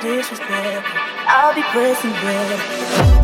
disrespect. I'll be pressing bread.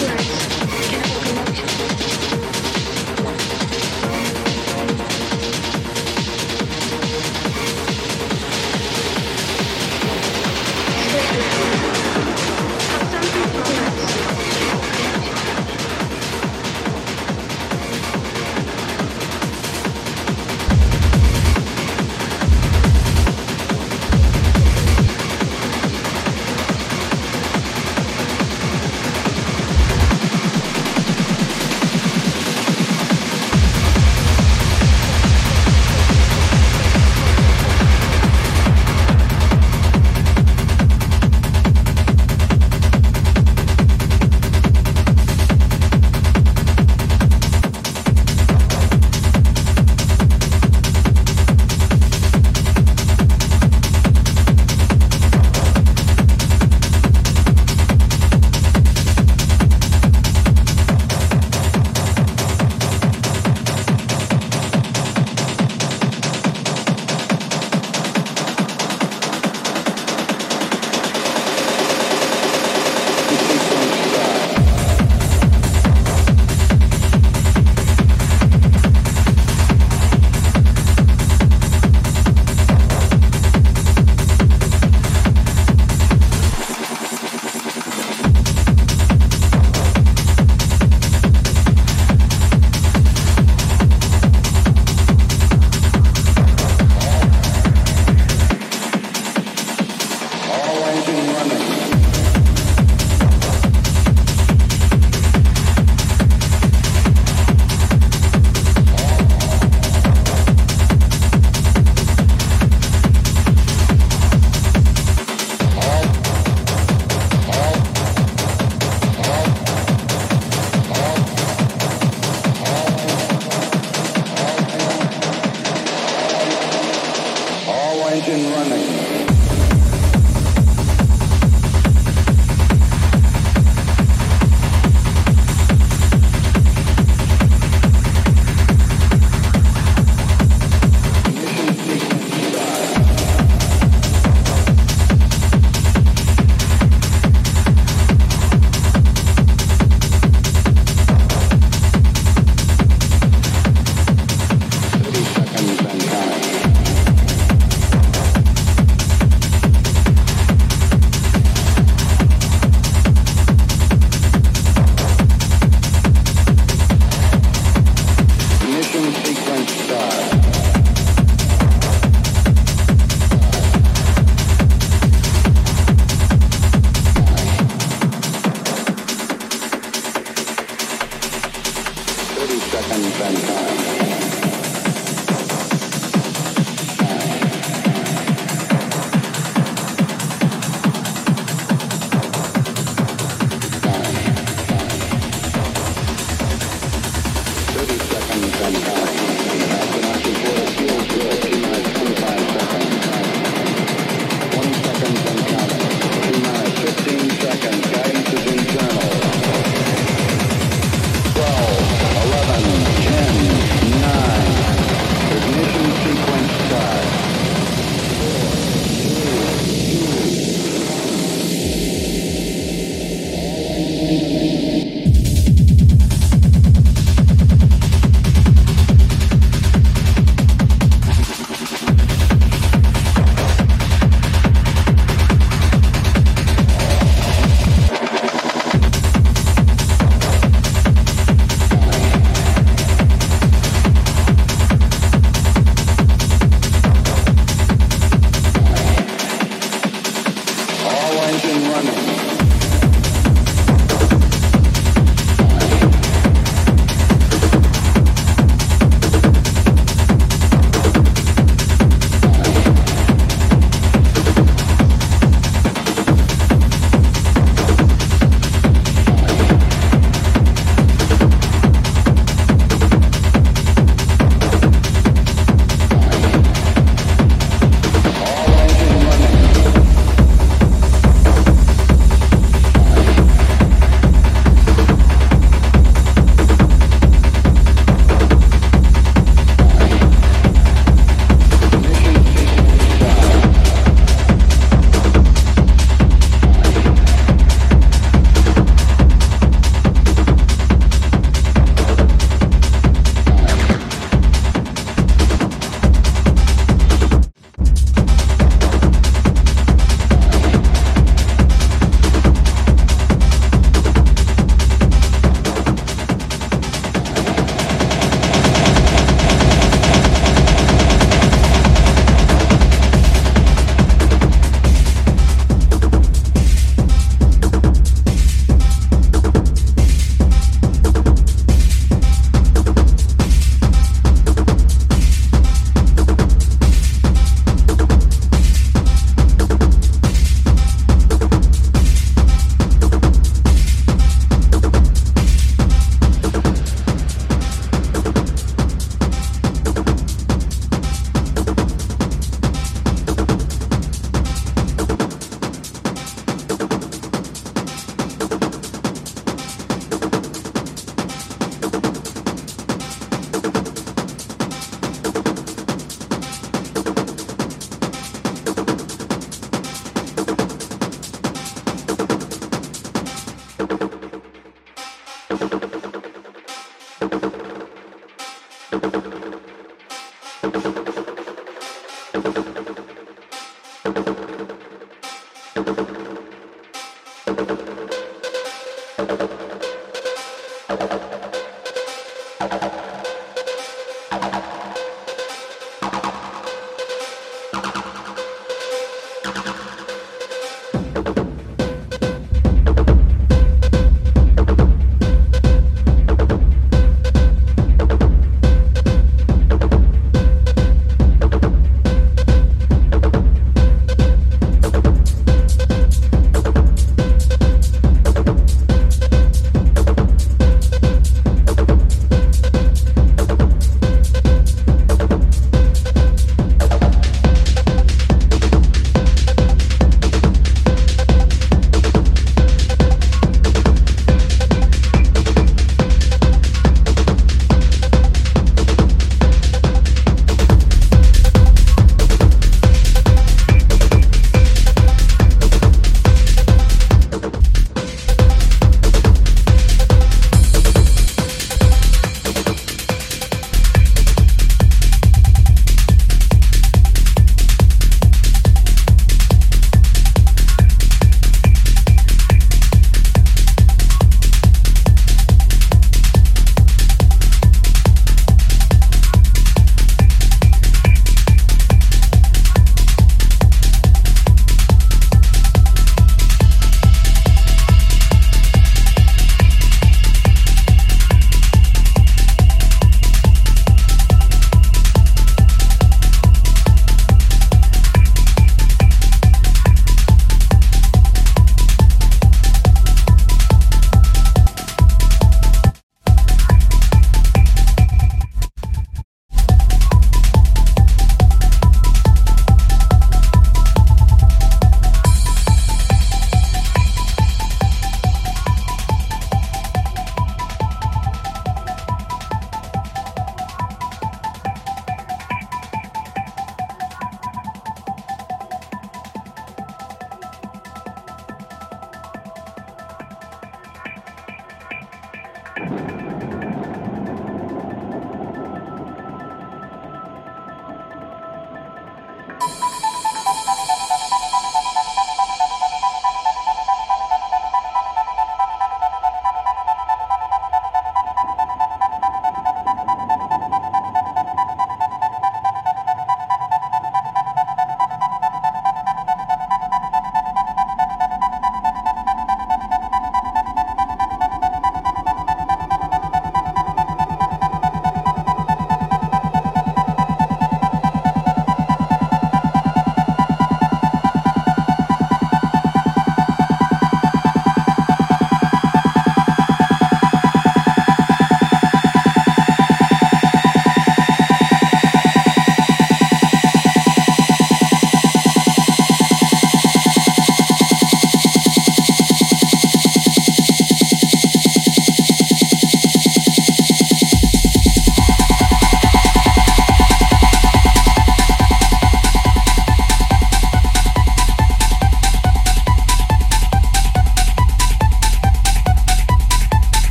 Library.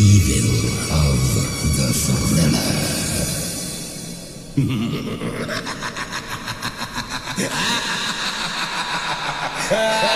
Evil of the thriller.